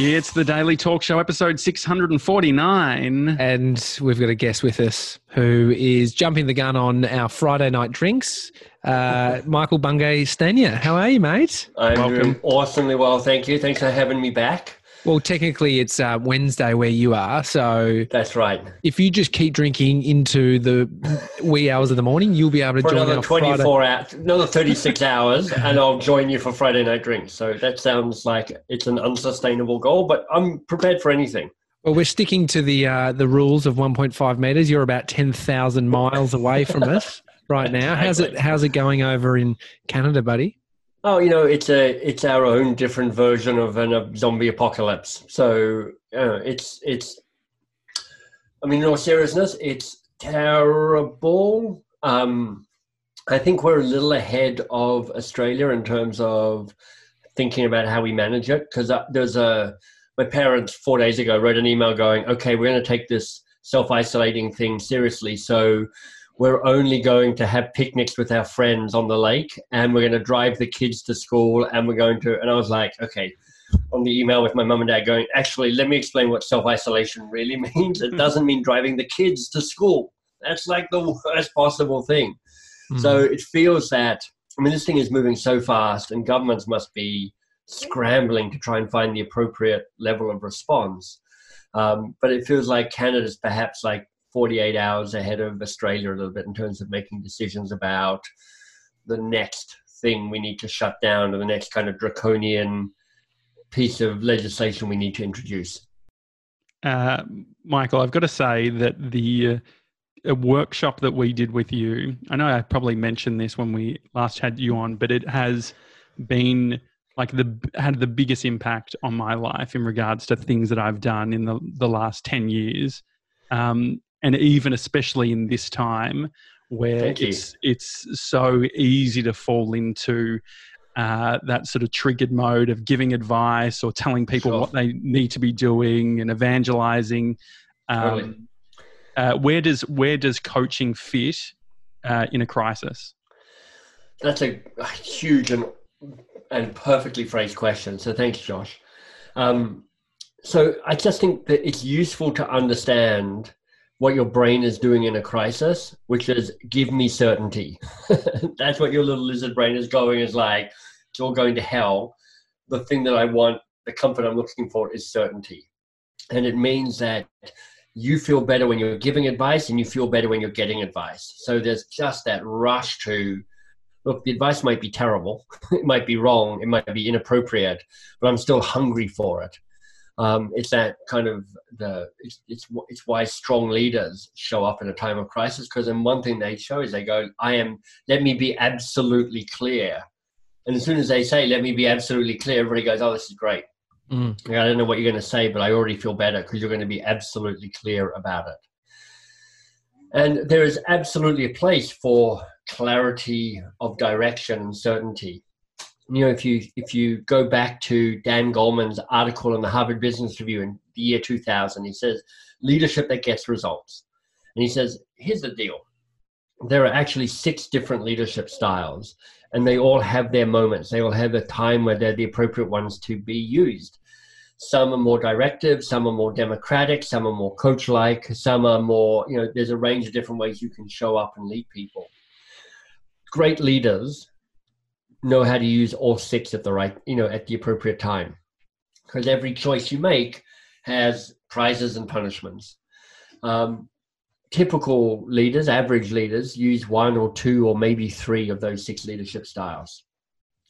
It's the Daily Talk Show, episode 649. And we've got a guest with us who is jumping the gun on our Friday night drinks. Uh, Michael Bungay Stanier. How are you, mate? I'm Welcome. doing awesomely well, thank you. Thanks for having me back. Well, technically, it's uh, Wednesday where you are. So That's right. if you just keep drinking into the wee hours of the morning, you'll be able to For join another our Friday. 24 hours, another 36 hours, and I'll join you for Friday night drinks. So that sounds like it's an unsustainable goal, but I'm prepared for anything. Well, we're sticking to the uh, the rules of 1.5 meters. You're about 10,000 miles away from us right now. How's it How's it going over in Canada, buddy? Oh, you know, it's a it's our own different version of an, a zombie apocalypse. So uh, it's it's. I mean, in all seriousness, it's terrible. Um, I think we're a little ahead of Australia in terms of thinking about how we manage it. Because uh, there's a my parents four days ago wrote an email going, "Okay, we're going to take this self isolating thing seriously." So we're only going to have picnics with our friends on the lake and we're going to drive the kids to school and we're going to and i was like okay on the email with my mum and dad going actually let me explain what self-isolation really means. It doesn't mean driving the kids to school. That's like the worst possible thing. So it feels that i mean this thing is moving so fast and governments must be scrambling to try and find the appropriate level of response. Um, but it feels like canada's perhaps like 48 hours ahead of Australia a little bit in terms of making decisions about the next thing we need to shut down or the next kind of draconian piece of legislation we need to introduce. Uh, Michael, I've got to say that the uh, workshop that we did with you, I know I probably mentioned this when we last had you on, but it has been like the had the biggest impact on my life in regards to things that I've done in the the last 10 years. Um, and even especially in this time where it's it's so easy to fall into uh, that sort of triggered mode of giving advice or telling people Sure. what they need to be doing and evangelizing. Um, Totally. uh, where does where does coaching fit uh, in a crisis? That's a, a huge and and perfectly phrased question. So thanks, Josh. Um, so I just think that it's useful to understand what your brain is doing in a crisis, which is give me certainty. That's what your little lizard brain is going is like, it's all going to hell. The thing that I want, the comfort I'm looking for is certainty. And it means that you feel better when you're giving advice and you feel better when you're getting advice. So there's just that rush to look, the advice might be terrible, it might be wrong, it might be inappropriate, but I'm still hungry for it. Um, it's that kind of the it's, it's it's why strong leaders show up in a time of crisis because then one thing they show is they go I am let me be absolutely clear. And as soon as they say let me be absolutely clear everybody goes oh this is great. Mm. I don't know what you're going to say but I already feel better because you're going to be absolutely clear about it. And there is absolutely a place for clarity of direction and certainty you know if you if you go back to dan goleman's article in the harvard business review in the year 2000 he says leadership that gets results. And he says here's the deal. There are actually six different leadership styles and they all have their moments. They all have a time where they're the appropriate ones to be used. Some are more directive some are more democratic some are more coach like some are more you know there's a range of different ways you can show up and lead people. Great leaders know how to use all six at the right you know at the appropriate time. Because every choice you make has prizes and punishments. Um, typical leaders average leaders use one or two or maybe three of those six leadership styles.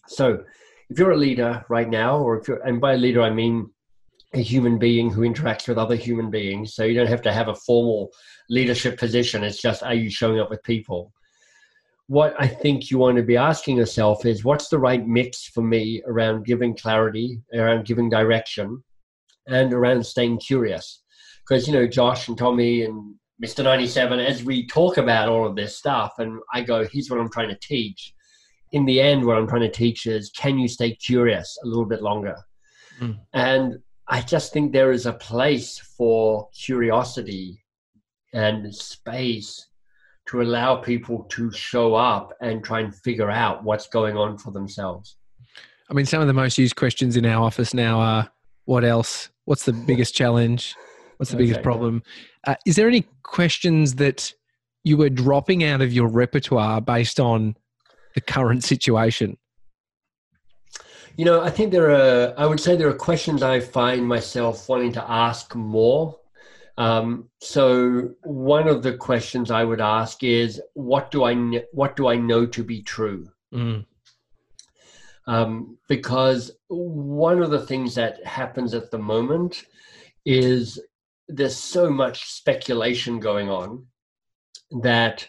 So if you're a leader right now or if you're and by leader i mean a human being who interacts with other human beings so you don't have to have a formal leadership position it's just are you showing up with people what I think you want to be asking yourself is what's the right mix for me around giving clarity, around giving direction, and around staying curious? Because, you know, Josh and Tommy and Mr. 97, as we talk about all of this stuff, and I go, here's what I'm trying to teach. In the end, what I'm trying to teach is can you stay curious a little bit longer? Mm. And I just think there is a place for curiosity and space to allow people to show up and try and figure out what's going on for themselves. I mean, some of the most used questions in our office now are what else? What's the biggest challenge? What's the okay. biggest problem? Uh, is there any questions that you were dropping out of your repertoire based on the current situation? You know, I think there are, I would say there are questions I find myself wanting to ask more. Um, so one of the questions I would ask is, what do I, what do I know to be true? Mm. Um, because one of the things that happens at the moment is there's so much speculation going on that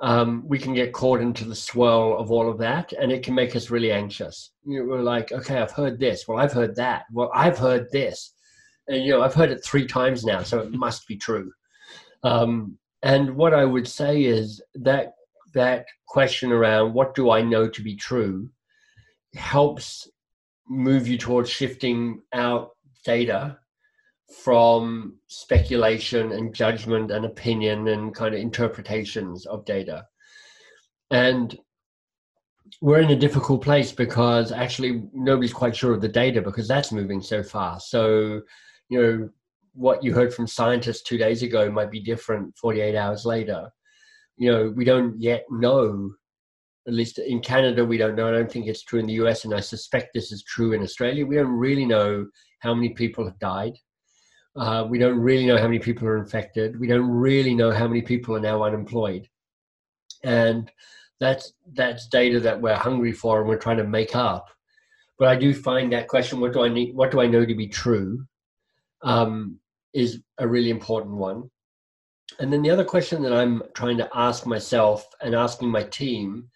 um, we can get caught into the swirl of all of that and it can make us really anxious you know, we're like okay i've heard this well i've heard that well i've heard this and you know i've heard it three times now so it must be true um, and what i would say is that that question around what do i know to be true helps move you towards shifting out data from speculation and judgment and opinion and kind of interpretations of data. And we're in a difficult place because actually nobody's quite sure of the data because that's moving so fast. So, you know, what you heard from scientists two days ago might be different 48 hours later. You know, we don't yet know, at least in Canada, we don't know. I don't think it's true in the US, and I suspect this is true in Australia. We don't really know how many people have died uh, we don't really know how many people are infected. We don't really know how many people are now unemployed. And that's that's data that we're hungry for and we're trying to make up. But I do find that question, what do I need what do I know to be true? Um, is a really important one. And then the other question that I'm trying to ask myself and asking my team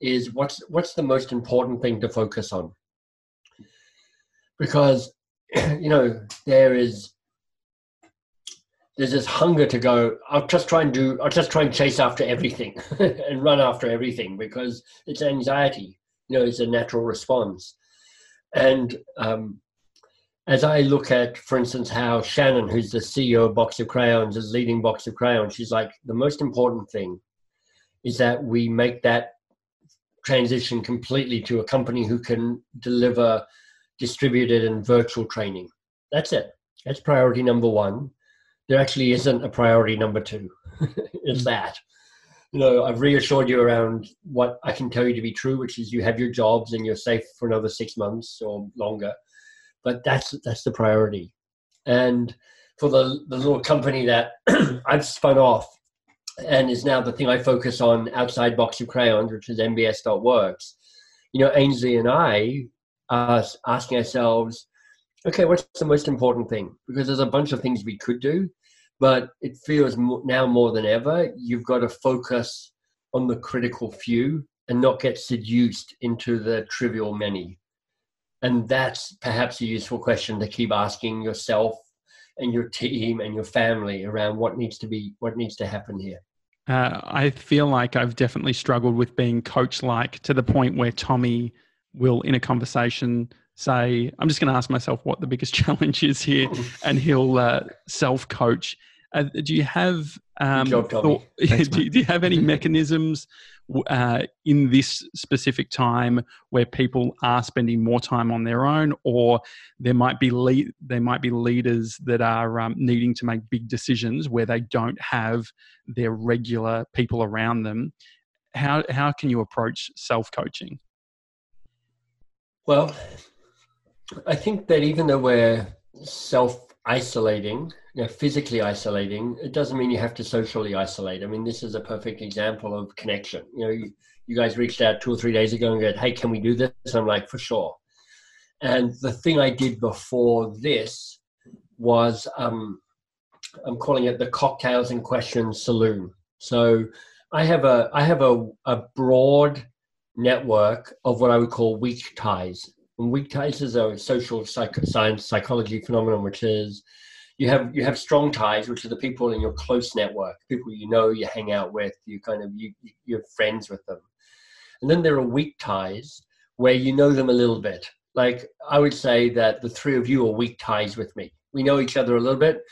is what's what's the most important thing to focus on? Because you know, there is there's this hunger to go i'll just try and do i'll just try and chase after everything and run after everything because it's anxiety you know it's a natural response and um, as i look at for instance how shannon who's the ceo of box of crayons is leading box of crayons she's like the most important thing is that we make that transition completely to a company who can deliver distributed and virtual training that's it that's priority number one there actually isn't a priority number two. it's hmm. that. You know, I've reassured you around what I can tell you to be true, which is you have your jobs and you're safe for another six months or longer. But that's that's the priority. And for the, the little company that I've spun off and is now the thing I focus on outside Box of Crayons, which is MBS.works, you know, Ainsley and I are asking ourselves, okay, what's the most important thing? Because there's a bunch of things we could do, but it feels now more than ever you've got to focus on the critical few and not get seduced into the trivial many. And that's perhaps a useful question to keep asking yourself and your team and your family around what needs to be what needs to happen here. Uh, I feel like I've definitely struggled with being coach like to the point where Tommy will, in a conversation, say, I'm just going to ask myself what the biggest challenge is here, and he'll uh, self coach. Uh, do you have um, job, thought, Thanks, do, do, you have any mechanisms uh, in this specific time where people are spending more time on their own, or there might be lead, there might be leaders that are um, needing to make big decisions where they don't have their regular people around them? How how can you approach self coaching? Well, I think that even though we're self isolating, you know, physically isolating, it doesn't mean you have to socially isolate. I mean, this is a perfect example of connection. You know, you, you guys reached out two or three days ago and said, "Hey, can we do this?" I'm like, "For sure." And the thing I did before this was um, I'm calling it the cocktails and questions saloon. So I have a I have a, a broad network of what I would call weak ties. And weak ties is a social psych- science psychology phenomenon, which is you have you have strong ties, which are the people in your close network, people you know, you hang out with, you kind of you you're friends with them. And then there are weak ties where you know them a little bit. Like I would say that the three of you are weak ties with me. We know each other a little bit.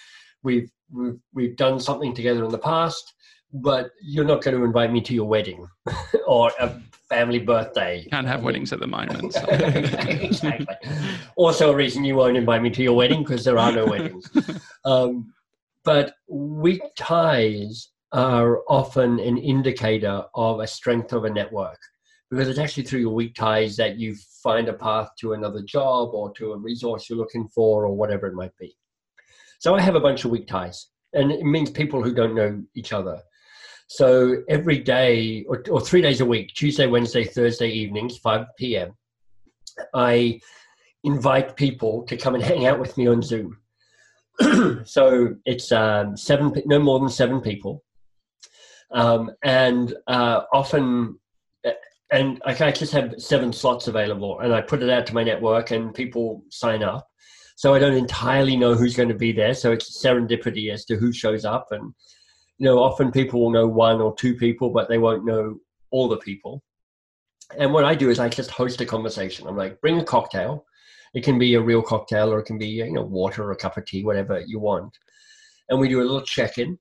We've we've we've done something together in the past. But you're not going to invite me to your wedding or a family birthday. Can't have weddings at the moment. So. exactly. Also, a reason you won't invite me to your wedding because there are no weddings. Um, but weak ties are often an indicator of a strength of a network because it's actually through your weak ties that you find a path to another job or to a resource you're looking for or whatever it might be. So I have a bunch of weak ties, and it means people who don't know each other. So every day or, or three days a week, Tuesday, Wednesday, Thursday evenings, 5 p.m., I invite people to come and hang out with me on Zoom. so it's um, seven, no more than seven people. Um, and uh, often and I just have seven slots available, and I put it out to my network, and people sign up. So I don't entirely know who's going to be there. So it's serendipity as to who shows up, and you know, often people will know one or two people, but they won't know all the people. And what I do is I just host a conversation. I'm like, bring a cocktail. It can be a real cocktail, or it can be you know water or a cup of tea, whatever you want. And we do a little check-in.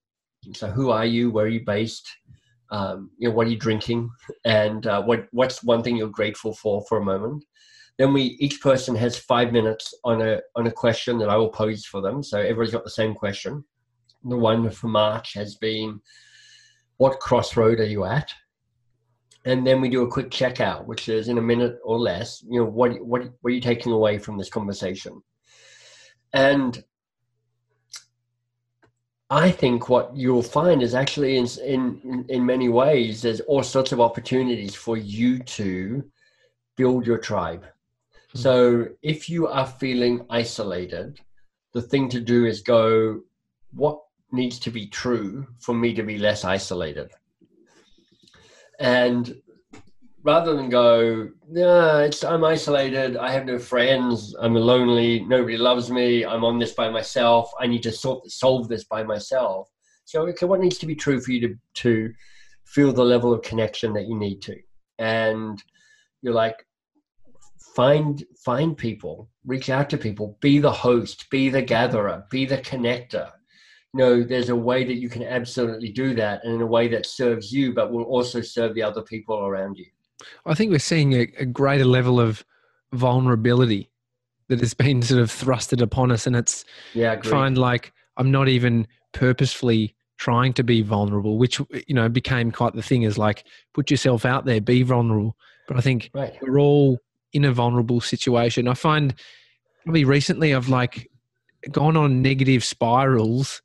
So who are you? Where are you based? um, you know what are you drinking and uh, what what's one thing you're grateful for for a moment then we each person has five minutes on a on a question that i will pose for them so everybody's got the same question the one for march has been what crossroad are you at and then we do a quick checkout which is in a minute or less you know what what, what are you taking away from this conversation and I think what you'll find is actually in, in in many ways there's all sorts of opportunities for you to build your tribe. Mm-hmm. So if you are feeling isolated, the thing to do is go, what needs to be true for me to be less isolated? And rather than go, yeah, it's I'm isolated, I have no friends, I'm lonely, nobody loves me, I'm on this by myself, I need to sort solve this by myself. So okay, what needs to be true for you to to feel the level of connection that you need to? And you're like, find find people, reach out to people, be the host, be the gatherer, be the connector. Know, there's a way that you can absolutely do that and in a way that serves you, but will also serve the other people around you. I think we're seeing a, a greater level of vulnerability that has been sort of thrusted upon us, and it's yeah, find like I'm not even purposefully trying to be vulnerable, which you know became quite the thing. Is like put yourself out there, be vulnerable. But I think right. we're all in a vulnerable situation. I find probably recently I've like gone on negative spirals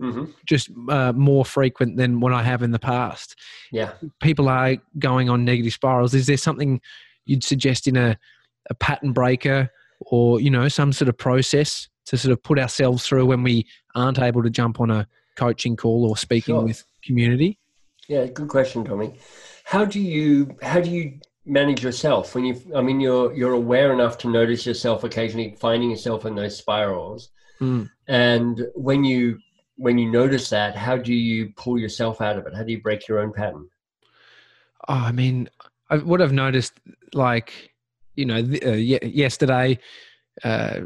mm-hmm. just uh, more frequent than what I have in the past. Yeah, people are going on negative spirals. Is there something you'd suggest in a, a pattern breaker or you know some sort of process to sort of put ourselves through when we aren't able to jump on a coaching call or speaking sure. with community? Yeah, good question, Tommy. How do you how do you manage yourself when you I mean you're you're aware enough to notice yourself occasionally finding yourself in those spirals. Mm. And when you when you notice that, how do you pull yourself out of it? How do you break your own pattern? Oh, I mean, I, what I've noticed, like, you know, uh, yesterday, uh,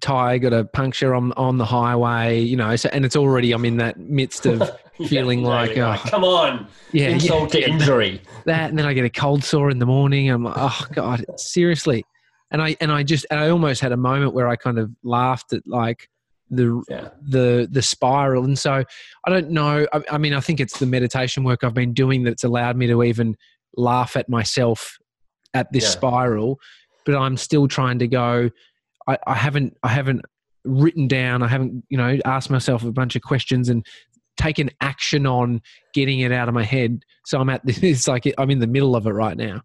Ty got a puncture on on the highway, you know, so, and it's already I'm in that midst of yeah, feeling exactly. like, oh, come on, yeah, insult yeah, to injury. That, and then I get a cold sore in the morning. I'm like, oh god, seriously, and I and I just and I almost had a moment where I kind of laughed at like, the yeah. the the spiral. And so i don't know I, I, mean i think it's the meditation work i've been doing that's allowed me to even laugh at myself at this yeah. spiral but i'm still trying to go I, I haven't i haven't written down i haven't you know asked myself a bunch of questions and taken action on getting it out of my head. So i'm at this it's like i'm in the middle of it right now.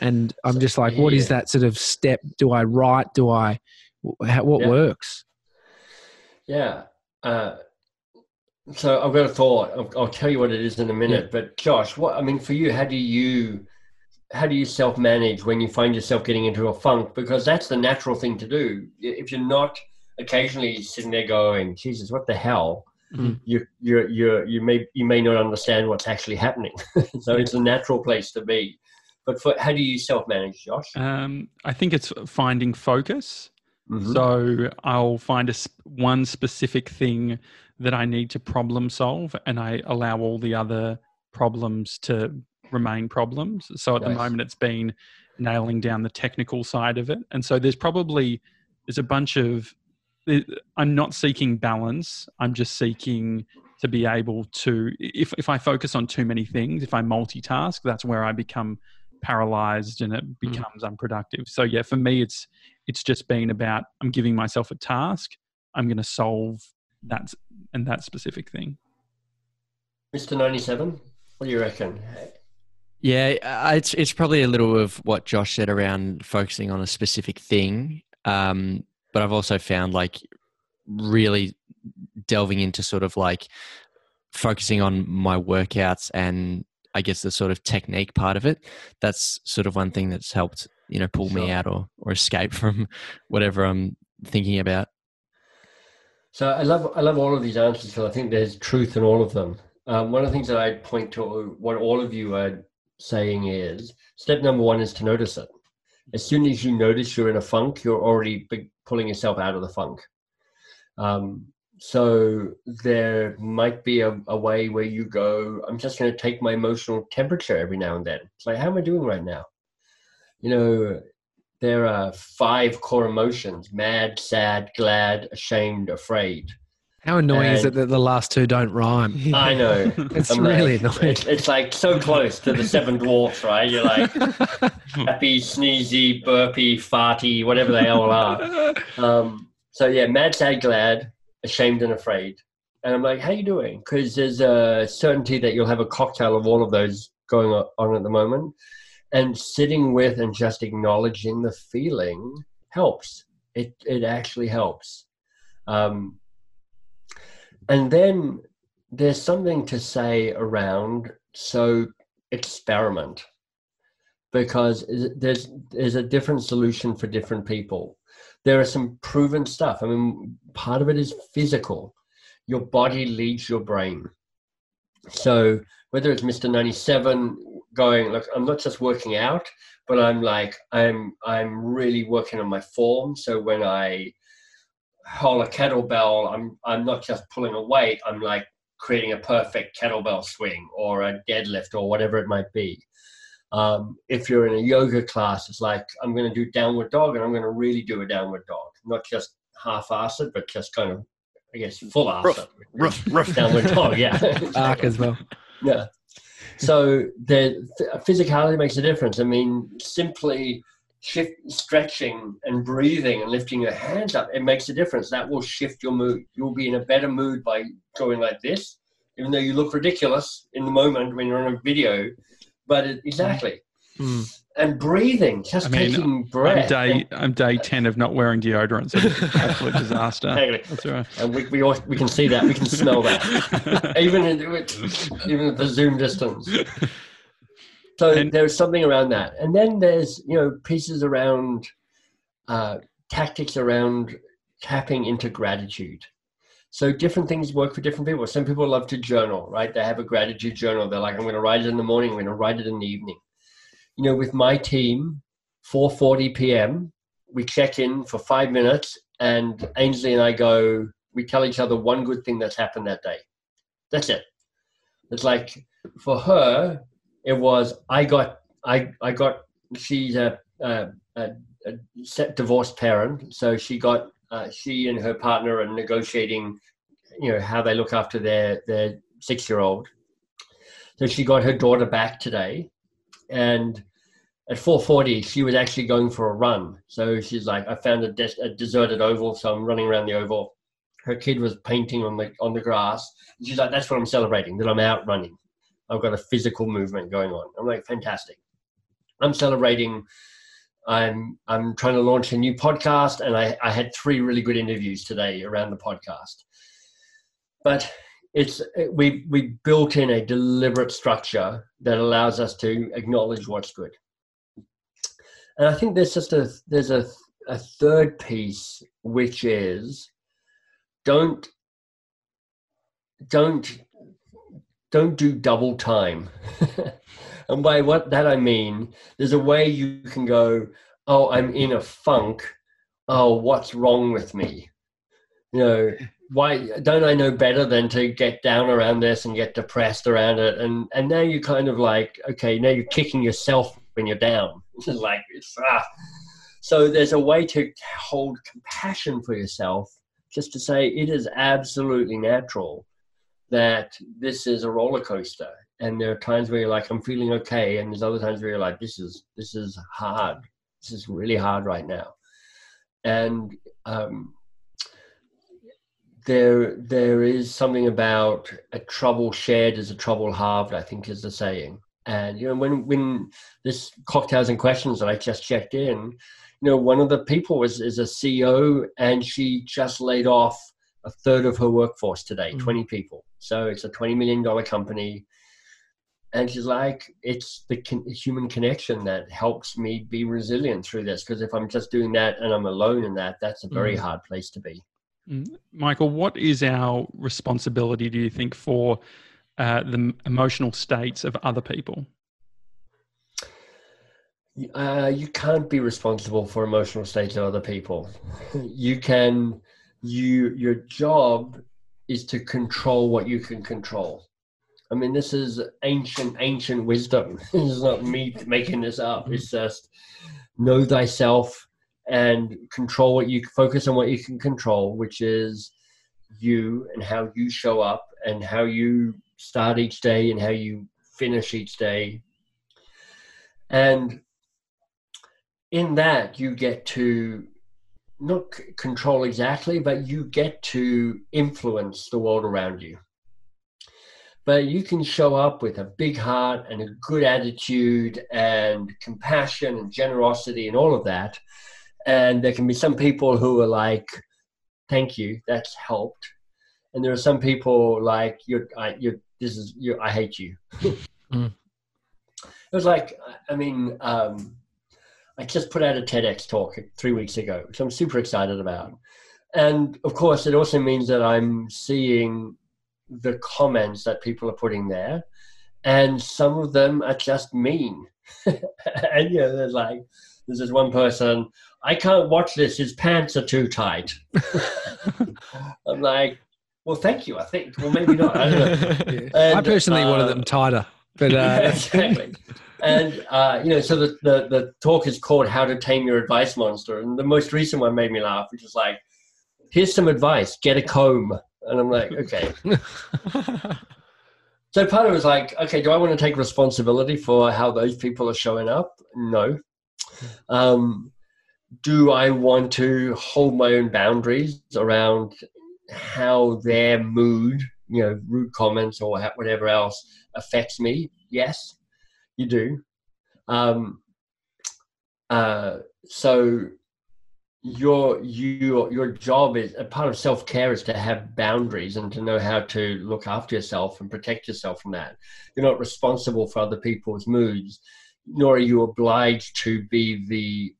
And i'm just like what is that sort of step? Do i write? Do i what yeah. works yeah. Uh, so I've got a thought. I'll, I'll, tell you what it is in a minute. Yeah. But Josh, what I mean for you, how do you how do you self manage when you find yourself getting into a funk? Because that's the natural thing to do. If you're not occasionally sitting there going, "Jesus, what the hell," mm-hmm. you you you you may you may not understand what's actually happening. so it's a natural place to be. But for, how do you self manage, Josh? Um, I think it's finding focus Mhm. So I'll find a one specific thing that I need to problem solve, and I allow all the other problems to remain problems. So at the moment, it's been nailing down the technical side of it, and so there's probably there's a bunch of I'm not seeking balance. I'm just seeking to be able to if if I focus on too many things, if I multitask, that's where I become paralyzed and it becomes unproductive. So yeah, for me it's it's just been about I'm giving myself a task. I'm going to solve that and that specific thing. Mr. 97, what do you reckon? Yeah, uh, it's it's probably a little of what Josh said around focusing on a specific thing. Um, but I've also found like really delving into sort of like focusing on my workouts and I guess the sort of technique part of it. That's sort of one thing that's helped you know pull me out or or escape from whatever I'm thinking about. So I love I love all of these answers because I think there's truth in all of them. Um, one of the things that I point to, what all of you are saying is, step number one is to notice it. As soon as you notice you're in a funk, you're already big, pulling yourself out of the funk. Um, so there might be a, a way where you go, I'm just going to take my emotional temperature every now and then. It's like, how am I doing right now? You know, there are five core emotions mad, sad, glad, ashamed, afraid. How annoying is it that the last two don't rhyme? I know. It's I'm really like- annoying. It's, it's like so close to the seven dwarfs, right? You're like happy, sneezy, burpy, farty, whatever they all are. Um, so yeah, mad, sad, glad, ashamed, and afraid. And I'm like, how you doing? Because there's a certainty that you'll have a cocktail of all of those going on at the moment. And sitting with and just acknowledging the feeling helps. It it actually helps. Um, and then there's something to say around so experiment. Because there's there's a different solution for different people. There are some proven stuff. I mean part of it is physical. Your body leads your brain. So whether it's mr 97 going look i'm not just working out but i'm like i'm i'm really working on my form so when i hold a kettlebell i'm i'm not just pulling a weight i'm like creating a perfect kettlebell swing or a deadlift or whatever it might be um, if you're in a yoga class, it's like I'm going to do downward dog, and I'm going to really do a downward dog, not just half-assed it, but just kind of, I guess, full-assed it. Rough, rough. Downward dog, yeah. Arc as well. Yeah. So the physicality makes a difference. I mean, simply shift, stretching and breathing and lifting your hands up, it makes a difference. That will shift your mood. You'll be in a better mood by going like this, even though you look ridiculous in the moment when you're on a video. But it, exactly. Mm. And breathing, just I mean, taking I'm breath. day I'm day ten of not wearing deodorant, so it's an absolute disaster. Exactly. That's all right. And we, we, all, we can see that. We can smell that. even in, even at the zoom distance. So And- there's something around that, and then there's you know pieces around uh, tactics around tapping into gratitude. So different things work for different people. Some people love to journal, right? They have a gratitude journal. They're like, I'm going to write it in the morning. I'm going to write it in the evening. You know, with my team, 4:40 p.m. we check in for five minutes, and Ainsley and I go. We tell each other one good thing that's happened that day. That's it. It's like for her, it was I got I I got she's a a, a, a divorced parent, so she got uh, she and her partner are negotiating, you know, how they look after their their six year old. So she got her daughter back today, and at 4:40 she was actually going for a run. So she's like, I found a, des- a deserted oval, so I'm running around the oval. Her kid was painting on the on the grass. She's like, that's what I'm celebrating, that I'm out running. I've got a physical movement going on. I'm like, fantastic. I'm celebrating. I'm I'm trying to launch a new podcast, and I, I had three really good interviews today around the podcast. But it's we we built in a deliberate structure that allows us to acknowledge what's good. And I think there's just a there's a a third piece which is don't don't don't do double time. and by what that I mean, there's a way you can go, oh, I'm in a funk. oh, what's wrong with me? You know, why don't I know better than to get down around this and get depressed around it? And and now you're kind of like, okay, now you're kicking yourself when you're down. Like it's ah. So there's a way to hold compassion for yourself, just to say it is absolutely natural that this is a roller coaster. And there are times where you're like, I'm feeling okay, and there's other times where you're like, this is this is hard. This is really hard right now. And um, there there is something about a trouble shared is a trouble halved. I think is the saying. And you know, when when this cocktails and questions that I just checked in, you know, one of the people is is a CEO, and she just laid off a third of her workforce today, mm-hmm. 20 people. So it's a $20 million company. And she's like, it's the con- human connection that helps me be resilient through this. Because if I'm just doing that and I'm alone in that, that's a very mm. hard place to be. Mm. Michael, what is our responsibility, do you think, for uh, the emotional states of other people? Uh, you can't be responsible for emotional states of other people. You can, you your job is to control what you can control. I mean, this is ancient, ancient wisdom. this is not me making this up. It's just know thyself and control what you focus on what you can control, which is you and how you show up and how you start each day and how you finish each day. And in that, you get to not control exactly, but you get to influence the world around you. But you can show up with a big heart and a good attitude and compassion and generosity and all of that. And there can be some people who are like, thank you, that's helped. And there are some people like, you're, I, you're, this is, you I hate you. mm. It was like, I mean, um, I just put out a TEDx talk three weeks ago, which I'm super excited about. And of course, it also means that I'm seeing the comments that people are putting there, and some of them are just mean. and you know, there's like, there's this one person, I can't watch this, his pants are too tight. I'm like, well, thank you. I think, well, maybe not. I, and, I personally uh, wanted them tighter, but uh, yeah, exactly and uh, you know, so the, the the talk is called "How to Tame Your Advice Monster," and the most recent one made me laugh, which is like, "Here's some advice: get a comb." And I'm like, okay. so part of it was like, okay, do I want to take responsibility for how those people are showing up? No. Um, do I want to hold my own boundaries around how their mood, you know, rude comments or whatever else affects me? Yes you do. Um, uh, so your your your job is a part of self care is to have boundaries and to know how to look after yourself and protect yourself from that. You're not responsible for other people's moods, nor are you obliged to be the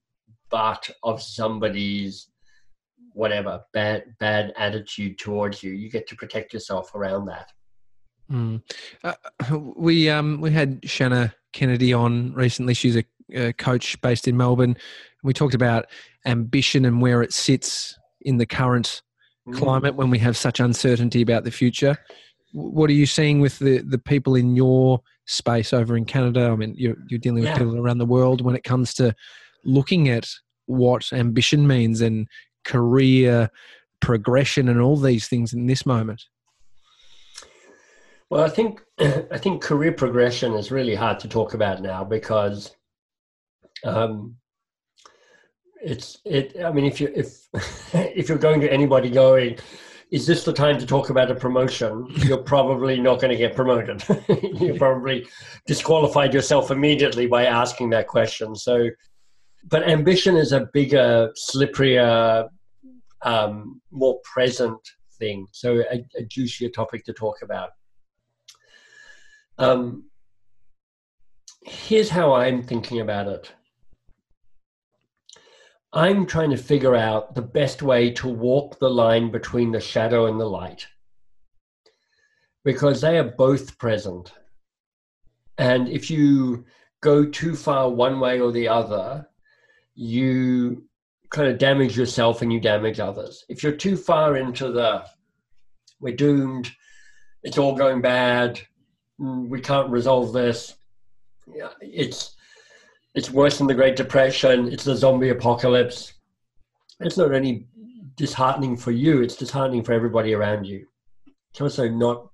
of somebody's whatever bad bad attitude towards you. You get to protect yourself around that. Mm. Uh, we um we had Shannah Kennedy on recently. She's a, a coach based in Melbourne. We talked about ambition and where it sits in the current mm. climate when we have such uncertainty about the future. What are you seeing with the, the people in your space over in Canada? I mean, you're, you're dealing with yeah. people around the world when it comes to looking at what ambition means and career progression and all these things in this moment. Well, I think I think career progression is really hard to talk about now because um, it's it. I mean, if you if if you're going to anybody going, is this the time to talk about a promotion? You're probably not going to get promoted. you probably disqualified yourself immediately by asking that question. So, but ambition is a bigger, slipperier, um, more present thing. So, a, a juicier topic to talk about. Um, here's how I'm thinking about it. I'm trying to figure out the best way to walk the line between the shadow and the light because they are both present. And if you go too far one way or the other, you kind of damage yourself and you damage others. If you're too far into the we're doomed, it's all going bad, mm, we can't resolve this. Yeah, it's it's worse than the Great Depression. It's the zombie apocalypse. It's not only disheartening for you; it's disheartening for everybody around you. It's also not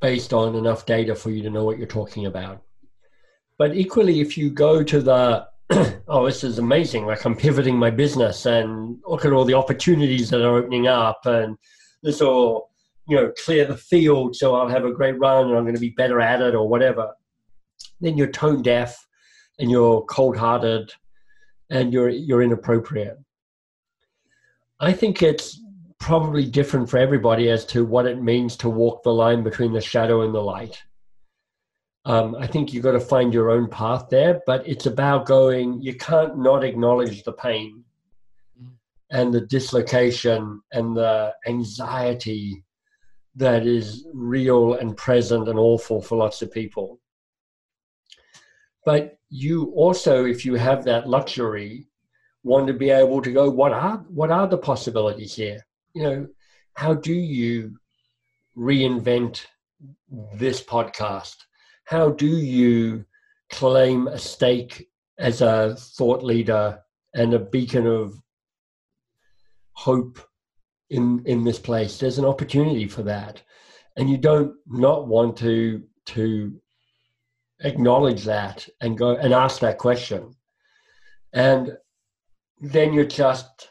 based on enough data for you to know what you're talking about. But equally, if you go to the oh, this is amazing. Like I'm pivoting my business and look at all the opportunities that are opening up and this will, you know, clear the field so I'll have a great run and I'm going to be better at it or whatever. Then you're tone deaf and you're cold hearted and you're you're inappropriate. I think it's probably different for everybody as to what it means to walk the line between the shadow and the light. Um, I think you've got to find your own path there, but it's about going, you can't not acknowledge the pain and the dislocation and the anxiety that is real and present and awful for lots of people. But you also, if you have that luxury, want to be able to go, what are what are the possibilities here? You know, how do you reinvent this podcast? How do you claim a stake as a thought leader and a beacon of hope in in this place? There's an opportunity for that. And you don't not want to to acknowledge that and go and ask that question. And then you're just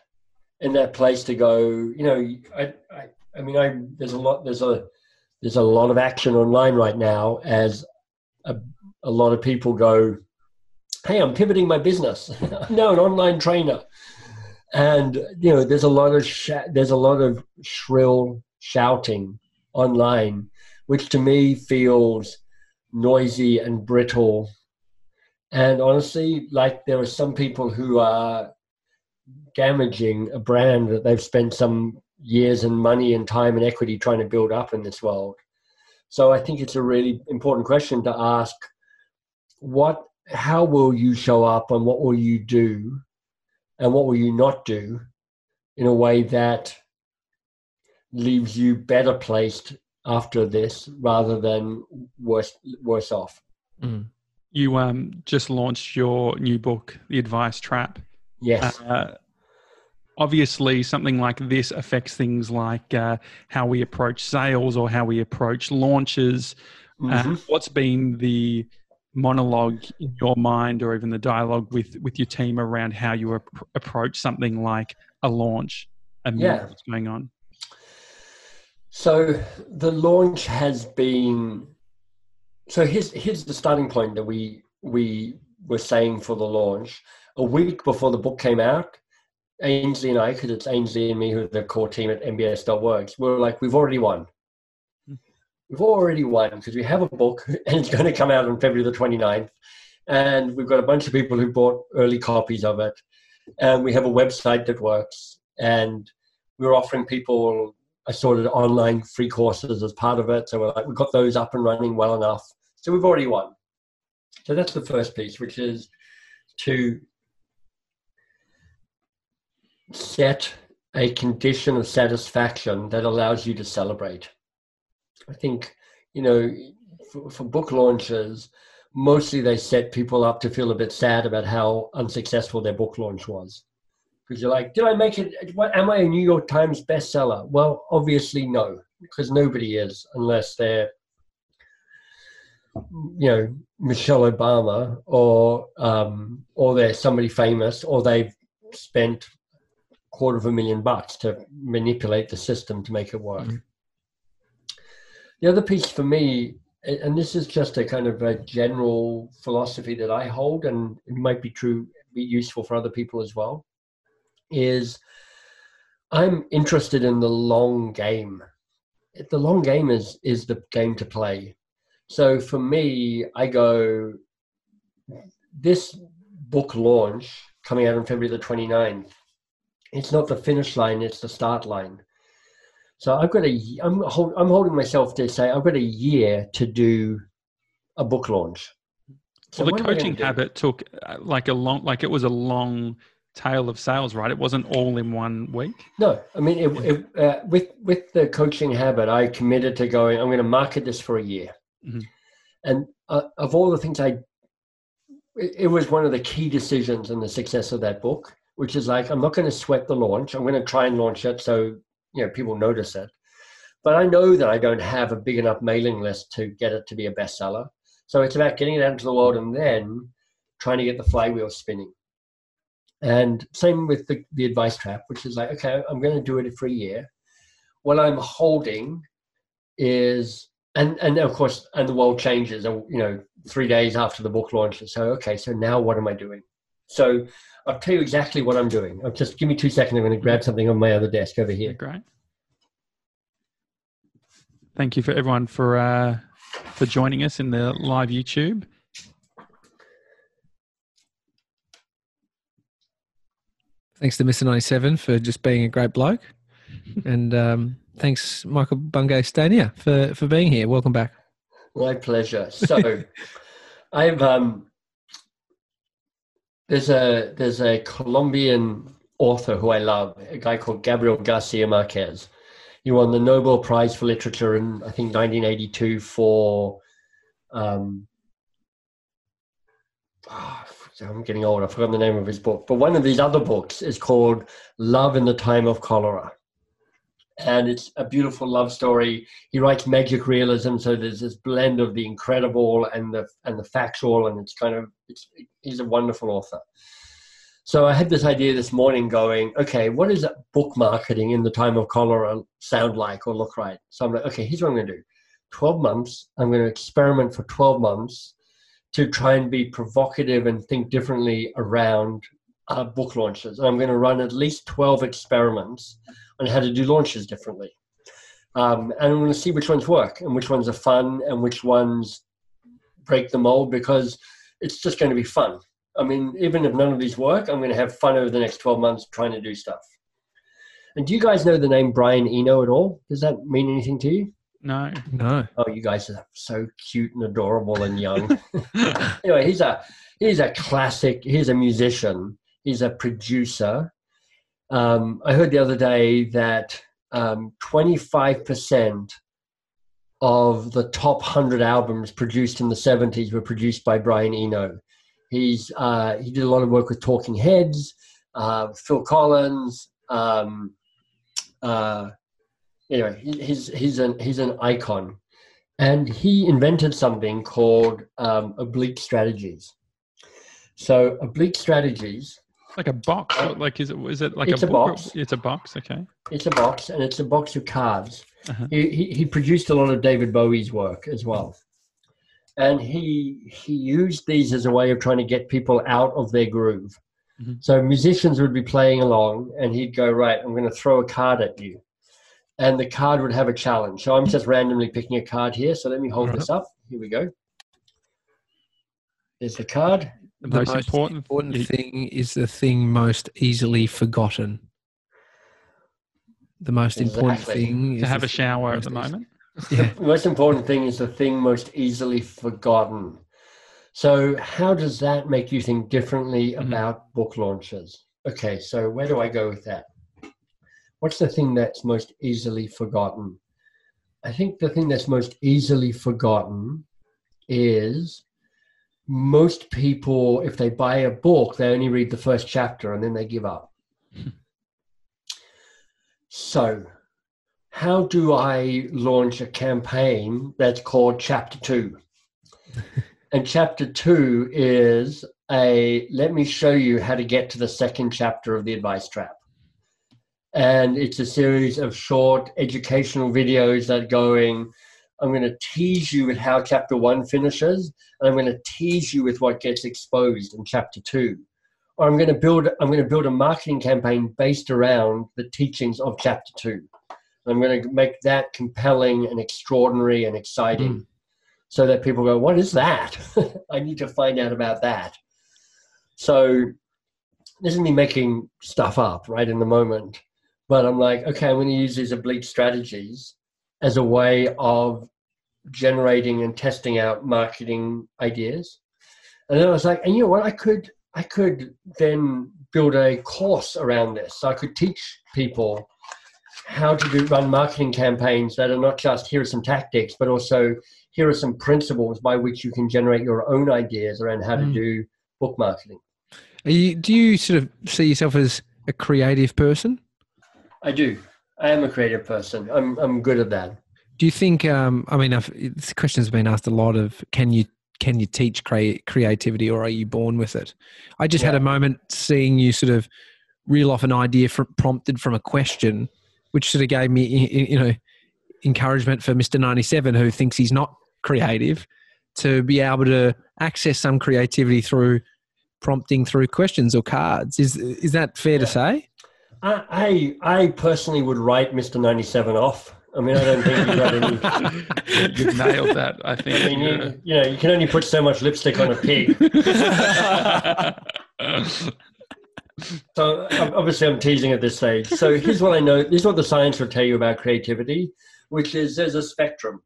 in that place to go you know i i, I mean i there's a lot there's a there's a lot of action online right now as a, a lot of people go, "Hey, I'm pivoting my business. I'm now an online trainer." And you know, there's a lot of sh- there's a lot of shrill shouting online, which to me feels noisy and brittle. And honestly, like there are some people who are damaging a brand that they've spent some years and money and time and equity trying to build up in this world. So I think it's a really important question to ask what how will you show up and what will you do and what will you not do in a way that leaves you better placed after this rather than worse worse off. Mm. You um, just launched your new book, The Advice Trap. Yes. Uh, obviously something like this affects things like uh, how we approach sales or how we approach launches uh, mm-hmm. uh, what's been the monologue in your mind or even the dialogue with with your team around how you ap- approach something like a launch and yeah. what's going on so the launch has been so here's here's the starting point that we we were saying for the launch a week before the book came out Ainsley and I, because it's Ainsley and me who are the core team at MBS.works, we're like, we've already won. Hmm. We've already won because we have a book and it's going to come out on February the 29th. And we've got a bunch of people who bought early copies of it. And we have a website that works. And we're offering people a sort of online free courses as part of it. So we're like, we've got those up and running well enough. So we've already won. So that's the first piece, which is to set a condition of satisfaction that allows you to celebrate. I think, you know, for, for, book launches, mostly they set people up to feel a bit sad about how unsuccessful their book launch was. Because you're like, did I make it? Am I a New York Times bestseller? Well, obviously no, because nobody is unless they're, you know, Michelle Obama or um, or they're somebody famous or they've spent quarter of a million bucks to manipulate the system to make it work. Mm-hmm. The other piece for me, and this is just a kind of a general philosophy that I hold, and it might be true, be useful for other people as well, is I'm interested in the long game. The long game is is the game to play. So for me, I go this book launch coming out on February the 29th it's not the finish line; it's the start line. So I've got a, I'm, hold, I'm holding myself to say I've got a year to do a book launch. So well, the coaching habit took uh, like a long, like it was a long tail of sales, right? It wasn't all in one week. No, I mean, it, it, uh, with with the coaching habit, I committed to going. I'm going to market this for a year, Mhm. and uh, of all the things I, it, it was one of the key decisions in the success of that book. Which is like, I'm not going to sweat the launch. I'm going to try and launch it so you know people notice it, but I know that I don't have a big enough mailing list to get it to be a bestseller. So it's about getting it out into the world and then trying to get the flywheel spinning. And same with the, the advice trap, which is like, okay, I'm going to do it for a year. What I'm holding is, and and of course, and the world changes. You know, three days after the book launches. So okay, so now what am I doing? So I'll tell you exactly what I'm doing. I'll just give me two seconds. I'm going to grab something on my other desk over here. Great. Thank you for everyone for uh, for joining us in the live YouTube. Thanks to Mr. 97 for just being a great bloke. and um, thanks, Michael Bungay Stanier, for, for being here. Welcome back. My pleasure. So, I've um, there's a there's a Colombian author who I love, a guy called Gabriel Garcia Marquez. He won the Nobel Prize for Literature in I think 1982 for um, ah, I'm getting old. I forgot the name of his book, but one of these other books is called Love in the Time of Cholera and it's a beautiful love story. He writes magic realism, so there's this blend of the incredible and the and the factual, and it's kind of it's, he's a wonderful author. So I had this idea this morning, going, okay, what does book marketing in the time of cholera sound like or look like? So I'm like, okay, here's what I'm going to do: twelve months. I'm going to experiment for twelve months to try and be provocative and think differently around uh, book launches. And I'm going to run at least twelve experiments on how to do launches differently. Um, and I'm going to see which ones work and which ones are fun and which ones break the mold because it's just going to be fun. I mean, even if none of these work, I'm going to have fun over the next 12 months trying to do stuff. And do you guys know the name Brian Eno at all? Does that mean anything to you? No. No. Oh, you guys are so cute and adorable and young. anyway, he's a he's a classic. He's a musician. He's a producer. Um, I heard the other day that um, 25% of the top 100 albums produced in the 70s were produced by Brian Eno. He's, uh, he did a lot of work with Talking Heads, uh, Phil Collins. Um, uh, anyway, he's, he's, an, he's an icon. And he invented something called um, oblique strategies. So, oblique strategies like a box. Like is it? Is it like It's a, a or- box. It's a box. Okay. It's a box, and it's a box of cards. Uh-huh. He, he he produced a lot of David Bowie's work as well, and he he used these as a way of trying to get people out of their groove. Mhm. So musicians would be playing along, and he'd go, "Right, I'm going to throw a card at you," and the card would have a challenge. So I'm just randomly picking a card here. So let me hold this up. Here we go. There's the card. The, most, important. important y- thing is the thing most easily forgotten. The most important Exactly. thing is to have the a shower at the moment. Yeah. The most important thing is the thing most easily forgotten. So, how does that make you think differently Mhm. about book launches? Okay, so where do I go with that? What's the thing that's most easily forgotten? I think the thing that's most easily forgotten is most people, if they buy a book, they only read the first chapter and then they give up. so, how do I launch a campaign that's called Chapter Two? and Chapter Two is a let me show you how to get to the second chapter of the advice trap. And it's a series of short educational videos that are going. I'm going to tease you with how chapter one finishes, and I'm going to tease you with what gets exposed in chapter two. Or I'm going to build I'm going to build a marketing campaign based around the teachings of chapter two. I'm going to make that compelling and extraordinary and exciting hmm. so that people go, What is that? I need to find out about that. So this is me making stuff up right in the moment. But I'm like, okay, I'm going to use these oblique strategies as a way of generating and testing out marketing ideas. And then I was like, and you know what? I could I could then build a course around this. So I could teach people how to do, run marketing campaigns that are not just here are some tactics, but also here are some principles by which you can generate your own ideas around how mm. to do book marketing. You, do you sort of see yourself as a creative person? I do. I am a creative person. I'm I'm good at that. Do you think? Um, I mean, I've, this question has been asked a lot. Of can you can you teach cre- creativity, or are you born with it? I just yeah. had a moment seeing you sort of reel off an idea from, prompted from a question, which sort of gave me you know encouragement for Mister Ninety Seven, who thinks he's not creative, to be able to access some creativity through prompting through questions or cards. Is is that fair yeah. to say? I, I personally would write Mr. 97 off. I mean, I don't think you've got any. You've nailed that, I think. I mean, you, you, know, you can only put so much lipstick on a pig. so obviously, I'm teasing at this stage. So here's what I know. This is what the science will tell you about creativity, which is there's a spectrum.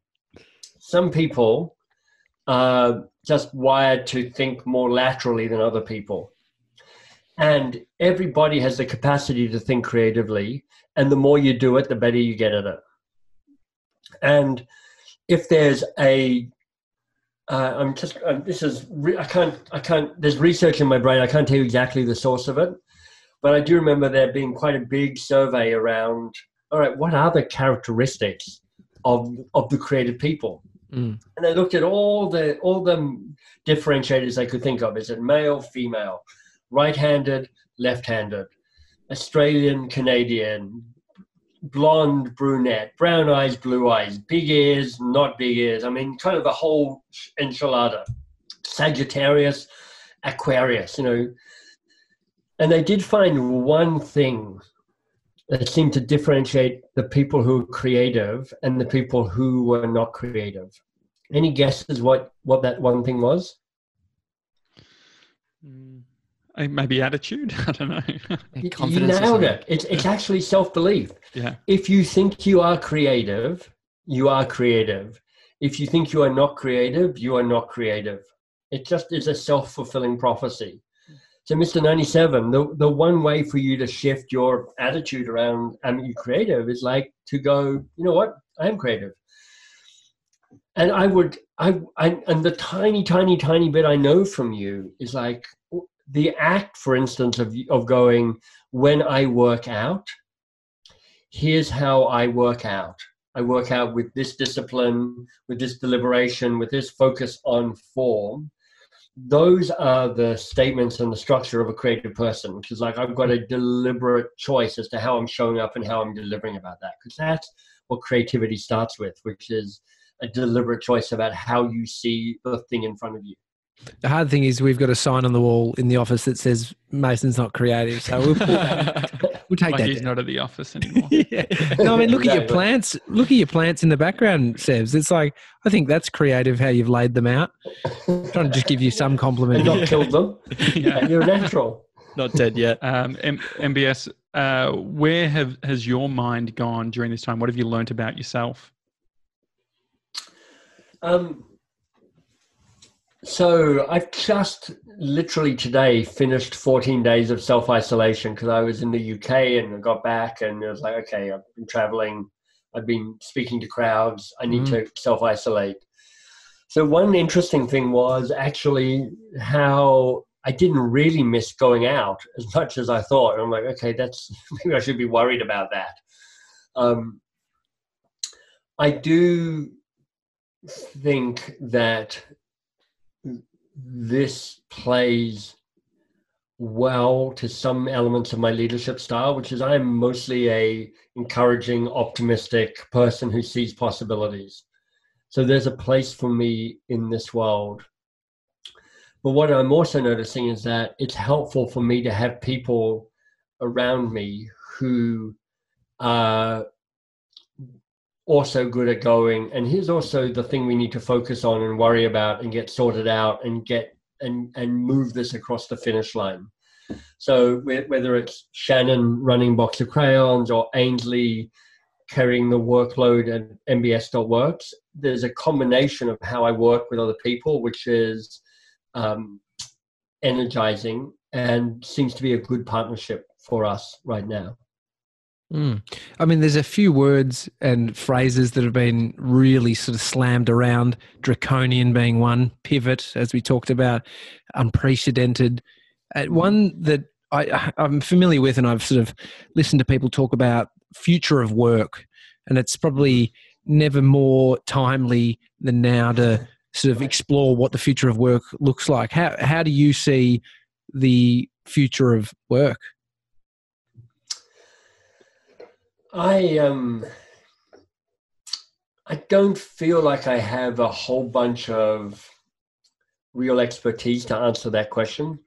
Some people are just wired to think more laterally than other people. And everybody has the capacity to think creatively. And the more you do it, the better you get at it. And if there's a uh, I'm just um, this is re- I can't I can't there's research in my brain I can't tell you exactly the source of it but I do remember there being quite a big survey around all right what are the characteristics of of the creative people mm. and they looked at all the all the differentiators they could think of is it male female right handed, left handed, Australian, Canadian, blonde, brunette, brown eyes, blue eyes, big ears, not big ears. I mean, kind of the whole enchilada. Sagittarius, Aquarius, you know. And they did find one thing that seemed to differentiate the people who were creative and the people who were not creative. Any guesses what, what that one thing was? Maybe attitude. I don't know. you, you nailed it. It's it's actually self belief. Yeah. If you think you are creative, you are creative. If you think you are not creative, you are not creative. It just is a self fulfilling prophecy. So, Mr. 97, the, the one way for you to shift your attitude around am you creative is like to go, you know what, I am creative. And I would, I, I and the tiny, tiny, tiny bit I know from you is like, the act, for instance, of, of going, when I work out, here's how I work out. I work out with this discipline, with this deliberation, with this focus on form. Those are the statements and the structure of a creative person, which is like I've got a deliberate choice as to how I'm showing up and how I'm delivering about that. Because that's what creativity starts with, which is a deliberate choice about how you see the thing in front of you. The hard thing is we've got a sign on the wall in the office that says Mason's not creative, so we'll, we'll take like that. He's down. not at the office anymore. yeah. No, I mean, look exactly. at your plants. Look at your plants in the background, Sevs. It's like I think that's creative how you've laid them out. I'm trying to just give you some compliment. And not killed them. yeah. You're natural. Not dead yet. Um, M- MBS, uh, where have has your mind gone during this time? What have you learnt about yourself? Um, so I've just literally today finished 14 days of self isolation because I was in the UK and I got back and it was like, okay, I've been traveling, I've been speaking to crowds, I need mm. to self isolate. So one interesting thing was actually how I didn't really miss going out as much as I thought. And I'm like, okay, that's maybe I should be worried about that. Um, I do think that this plays well to some elements of my leadership style which is i'm mostly a encouraging optimistic person who sees possibilities. So there's a place for me in this world. But what i'm also noticing is that it's helpful for me to have people around me who are also good at going and here's also the thing we need to focus on and worry about and get sorted out and get and and move this across the finish line so whether it's shannon running box of crayons or ainsley carrying the workload at mbs.works there's a combination of how i work with other people which is um, energizing and seems to be a good partnership for us right now. Mm. I mean, there's a few words and phrases that have been really sort of slammed around. Draconian being one, pivot, as we talked about, unprecedented. Uh, one that I, I'm familiar with, and I've sort of listened to people talk about future of work, and it's probably never more timely than now to sort of explore what the future of work looks like. How how do you see the future of work? I um I don't feel like I have a whole bunch of real expertise to answer that question.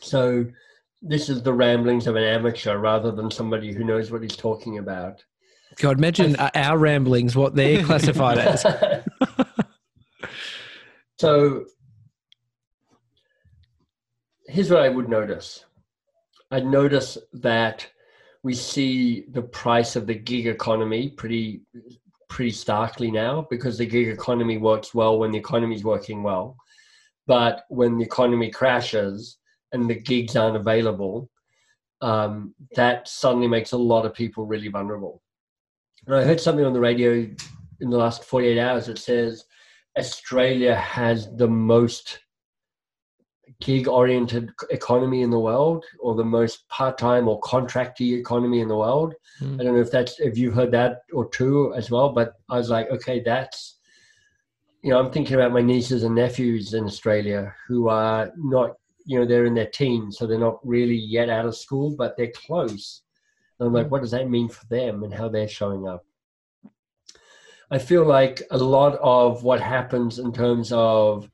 So this is the ramblings of an amateur rather than somebody who knows what he's talking about. God, imagine our ramblings, what they're classified as. so here's what I would notice. I'd notice that we see the price of the gig economy pretty pretty starkly now because the gig economy works well when the economy is working well. But when the economy crashes, and the gigs aren't available, um, that suddenly makes a lot of people really vulnerable. And I heard something on the radio in the last 48 hours that says Australia has the most gig oriented economy in the world or the most part-time or contracty economy in the world mm. i don't know if that's if you've heard that or two as well but i was like okay that's you know i'm thinking about my nieces and nephews in australia who are not you know they're in their teens so they're not really yet out of school but they're close and i'm like mm. what does that mean for them and how they're showing up i feel like a lot of what happens in terms of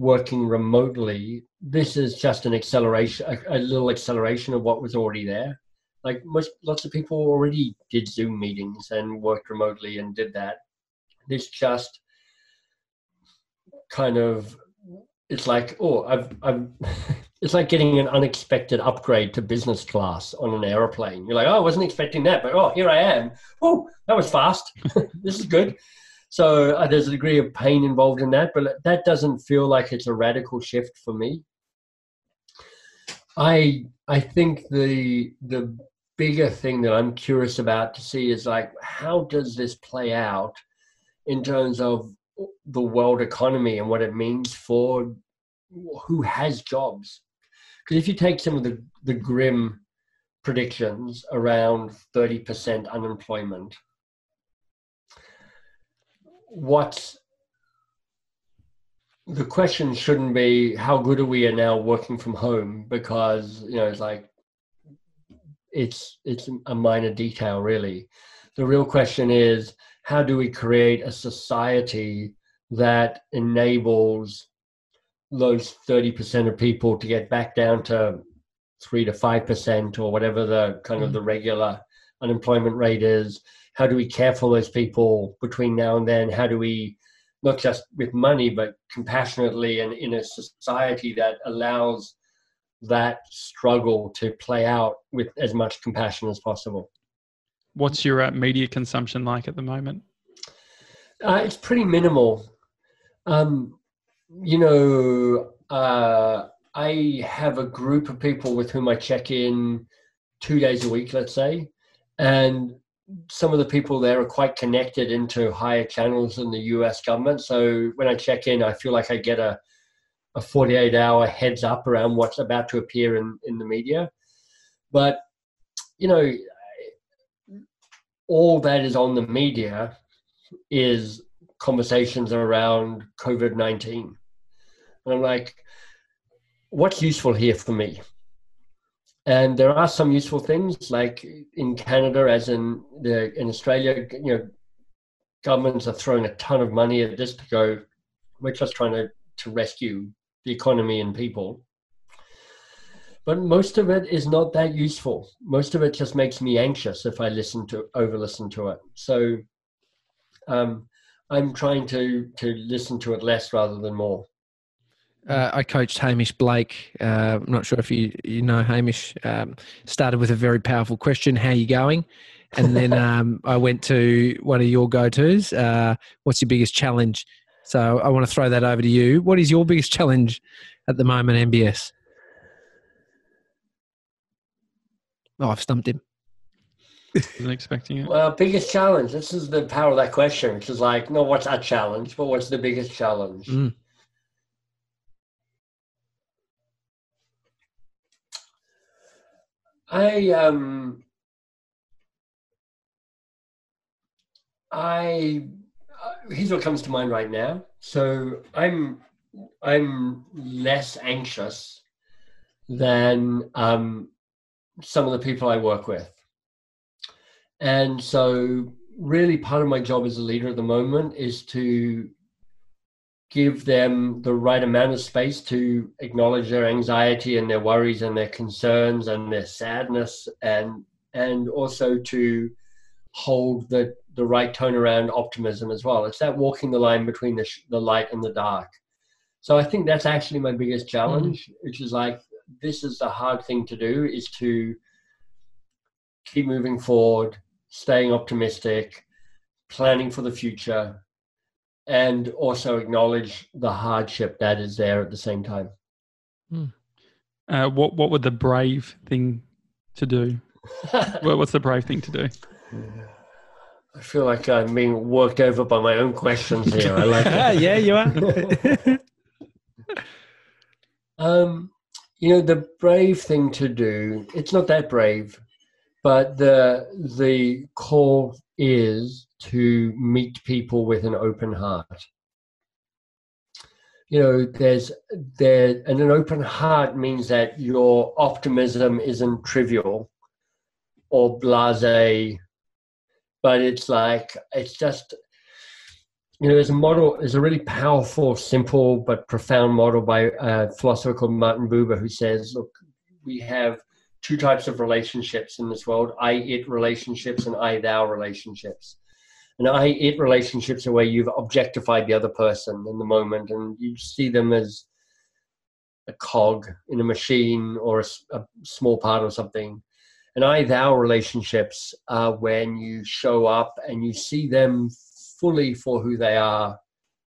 working remotely this is just an acceleration a, a little acceleration of what was already there. Like most lots of people already did zoom meetings and worked remotely and did that. This just kind of it's like oh i've i've it's like getting an unexpected upgrade to business class on an aeroplane you're like oh i wasn't expecting that but oh here i am. Oh that was fast. This is good so uh, there's a degree of pain involved in that but that doesn't feel like it's a radical shift for me i i think the the bigger thing that i'm curious about to see is like how does this play out in terms of the world economy and what it means for who has jobs. Because if you take some of the, the grim predictions around 30% unemployment, what the question shouldn't be how good are we are now working from home? Because you know it's like it's it's a minor detail really. The real question is how do we create a society that enables those 30% of people to get back down to 3 to 5% or whatever the kind of mm. the regular unemployment rate is how do we care for those people between now and then? How do we not just with money but compassionately and in a society that allows that struggle to play out with as much compassion as possible? What's your uh, media consumption like at the moment? Uh, it's pretty minimal. Um, you know, uh, I have a group of people with whom I check in two days a week, let's say, and some of the people there are quite connected into higher channels in the US government. So when I check in, I feel like I get a, a 48 hour heads up around what's about to appear in, in the media. But, you know, all that is on the media is conversations around COVID 19. And I'm like, what's useful here for me? And there are some useful things, like in Canada, as in the in Australia, you know, governments are throwing a ton of money at this to go. We're just trying to to rescue the economy and people. But most of it is not that useful. Most of it just makes me anxious if I listen to over listen to it. So um, I'm trying to to listen to it less rather than more. Uh, I coached Hamish Blake. Uh, I'm not sure if you you know Hamish. Um, started with a very powerful question: "How you going?" And then um, I went to one of your go-tos. Uh, what's your biggest challenge? So I want to throw that over to you. What is your biggest challenge at the moment, MBS? Oh, I've stumped him. Wasn't expecting it. Well, biggest challenge. This is the power of that question, which is like, no, what's our challenge, but what's the biggest challenge? Mm. I um I uh, here's what comes to mind right now. So I'm I'm less anxious than um, some of the people I work with, and so really part of my job as a leader at the moment is to give them the right amount of space to acknowledge their anxiety and their worries and their concerns and their sadness and and also to hold the the right tone around optimism as well it's that walking the line between the, sh- the light and the dark so i think that's actually my biggest challenge mm-hmm. which is like this is the hard thing to do is to keep moving forward staying optimistic planning for the future and also acknowledge the hardship that is there at the same time. Hmm. Uh, what what would the brave thing to do? well, what's the brave thing to do? I feel like I'm being worked over by my own questions here. I like it. yeah, you are. um, you know, the brave thing to do. It's not that brave, but the the core is to meet people with an open heart. You know, there's there, and an open heart means that your optimism isn't trivial or blase, but it's like it's just you know, there's a model, there's a really powerful, simple but profound model by a philosopher called Martin Buber who says, look, we have two types of relationships in this world I it relationships and I thou relationships. And I it relationships are where you've objectified the other person in the moment and you see them as a cog in a machine or a, a small part of something. And I thou relationships are when you show up and you see them fully for who they are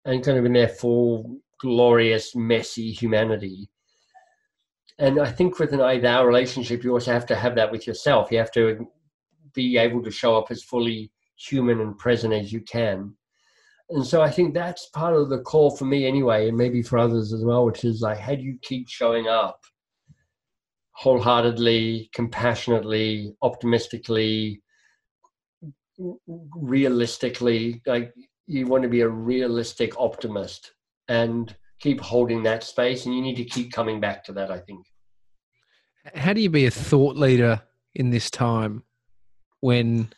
and kind of in their full, glorious, messy humanity and I think with an I thou relationship, you also have to have that with yourself. You have to be able to show up as fully human and present as you can. And so I think that's part of the call for me anyway, and maybe for others as well, which is like, how do you keep showing up wholeheartedly, compassionately, optimistically, realistically? Like, you want to be a realistic optimist and keep holding that space, and you need to keep coming back to that, I think. How do you be a thought leader in this time when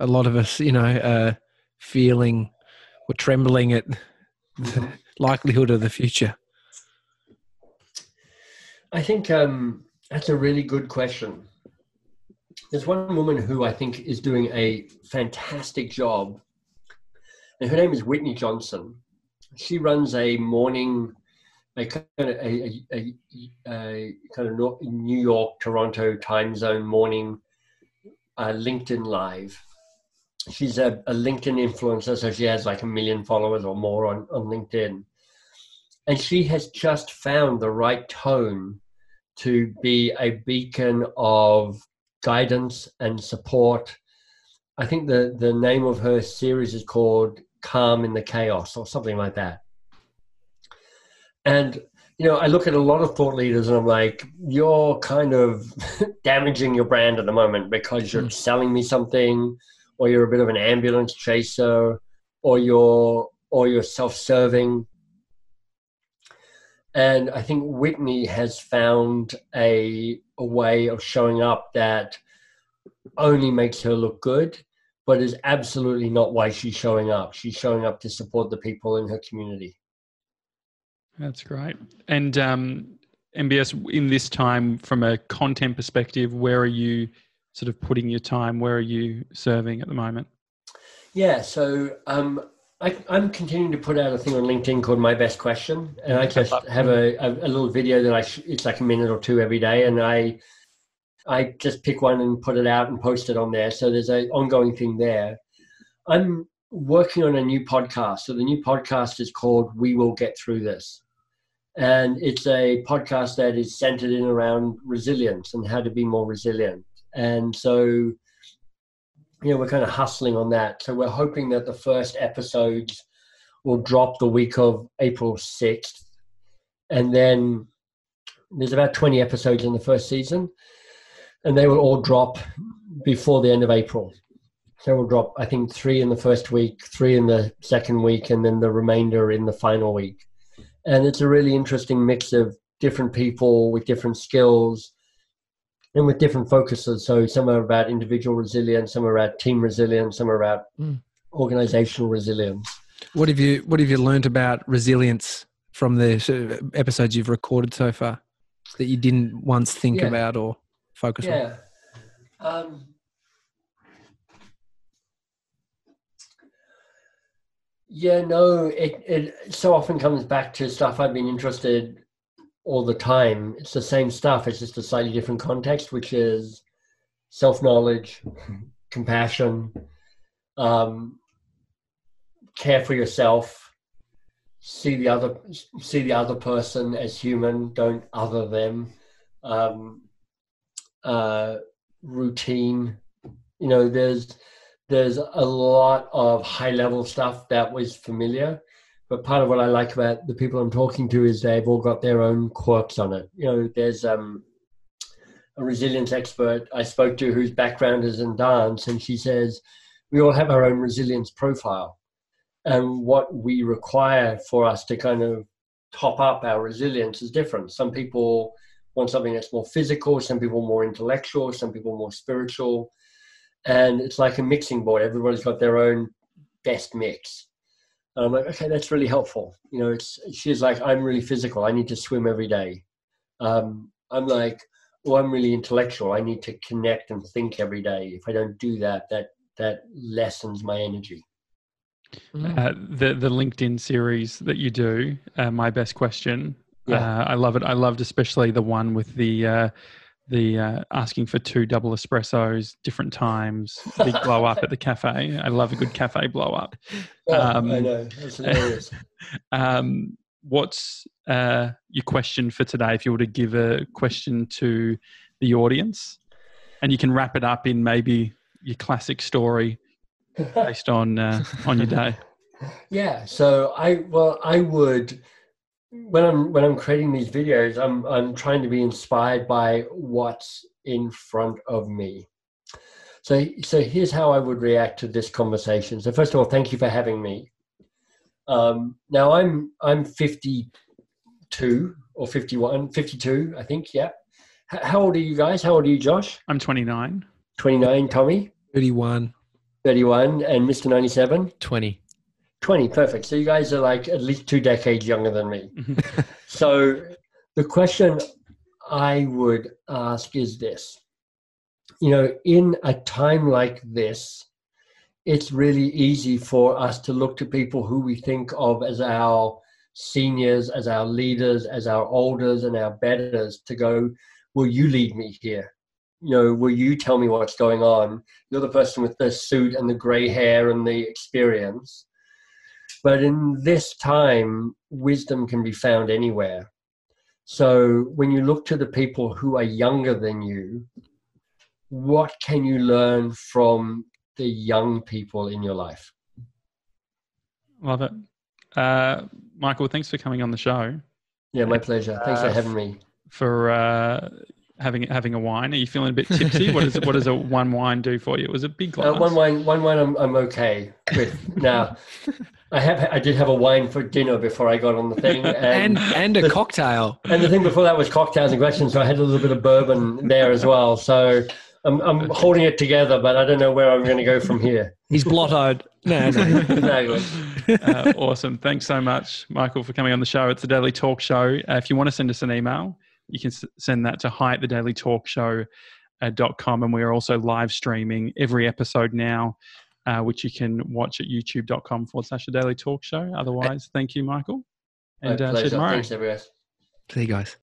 a lot of us, you know, are feeling or trembling at the likelihood of the future? I think um, that's a really good question. There's one woman who I think is doing a fantastic job, and her name is Whitney Johnson. She runs a morning a kind of a, a, a kind of New York Toronto time zone morning uh, LinkedIn live. She's a, a, LinkedIn influencer, so she has like a million followers or more on, on LinkedIn. And she has just found the right tone to be a beacon of guidance and support. I think the, the name of her series is called Calm in the Chaos or something like that. And you know, I look at a lot of thought leaders and I'm like, you're kind of damaging your brand at the moment because you're mm. selling me something, or you're a bit of an ambulance chaser, or you're or you're self-serving. And I think Whitney has found a, a way of showing up that only makes her look good, but is absolutely not why she's showing up. She's showing up to support the people in her community. That's great. And um, MBS, in this time, from a content perspective, where are you sort of putting your time? Where are you serving at the moment? Yeah, so um, I, am continuing to put out a thing on LinkedIn called My Best Question, and I just have a, a, a little video that I sh- it's like a minute or two every day, and I I just pick one and put it out and post it on there. So there's an ongoing thing there. I'm working on a new podcast. So the new podcast is called We Will Get Through This and it's a podcast that is centered in around resilience and how to be more resilient. and so you know we're kind of hustling on that. So we're hoping that the first episodes will drop the week of April sixth, and then there's about 20 episodes in the first season, and they will all drop before the end of April. So we'll drop, I think, three in the first week, three in the second week, and then the remainder in the final week. And it's a really interesting mix of different people with different skills and with different focuses. So some are about individual resilience, some are about team resilience, some are about mm. organizational resilience. What have you What have you learned about resilience from the episodes you've recorded so far that you didn't once think yeah. about or focus yeah. on? Um, yeah, no, it, it so often comes back to stuff I've been interested all the time. It's the same stuff. It's just a slightly different context, which is self knowledge, compassion, um, care for yourself, see the other see the other person as human. Don't other them. Um, uh, routine. You know, there's there's a lot of high level stuff that was familiar but part of what I like about the people I'm talking to is they've all got their own quirks on it. You know, there's um, a resilience expert I spoke to whose background is in dance, and she says we all have our own resilience profile, and what we require for us to kind of top up our resilience is different. Some people want something that's more physical, some people more intellectual, some people more spiritual, and it's like a mixing board. Everybody's got their own best mix and I'm like, okay, that's really helpful. You know, it's she's like, I'm really physical. I need to swim every day. Um, I'm like, well, I'm really intellectual. I need to connect and think every day. If I don't do that, that that lessens my energy. Uh, the the LinkedIn series that you do, uh, my best question. Yeah. Uh, I love it. I loved especially the one with the uh, the uh, asking for two double espressos, different times, big blow up at the cafe. I love a good cafe blow up. Oh, um, I know, that's hilarious. um, what's uh, your question for today? If you were to give a question to the audience, and you can wrap it up in maybe your classic story based on uh, on your day. Yeah. So I well I would when I'm when I'm creating these videos, I'm I'm trying to be inspired by what's in front of me. So so here's how I would react to this conversation. So first of all, thank you for having me. Um, now I'm I'm 52 or 51, 52, I think. Yeah. H- how old are you guys? How old are you, Josh? I'm 29. 29, Tommy. 31. 31, and Mr. 97. 20. 20 perfect. So you guys are like at least two decades younger than me. So the question i would ask is this. You know in a time like this it's really easy for us to look to people who we think of as our seniors as our leaders as our elders and our betters to go will you lead me here? You know will you tell me what's going on? You're the person with the suit and the gray hair and the experience but in this time, wisdom can be found anywhere. So when you look to the people who are younger than you, what can you learn from the young people in your life? Love it. Uh, Michael, thanks for coming on the show. Yeah, my pleasure. Thanks uh, for having me. For uh, having having a wine. Are you feeling a bit tipsy? what does what does a one wine do for you? It was a big glass. Uh, one wine, one wine. I'm I'm okay with now. I have I did have a wine for dinner before I got on the thing, and and, and a the, cocktail. And the thing before that was cocktails and questions, so I had a little bit of bourbon there as well. So I'm I'm holding it together, but I don't know where I'm going to go from here. He's blottoed. No, no. exactly. Uh, awesome. Thanks so much, Michael, for coming on the show. It's the Daily Talk Show. Uh, if you want to send us an email, you can s- send that to hi at the Daily Talk Show. Uh, dot com and we are also live streaming every episode now uh, which you can watch at youtube.com forward slash the daily talk show. Otherwise, thank you, Michael. And uh, see you tomorrow. Thanks, everyone. See you guys.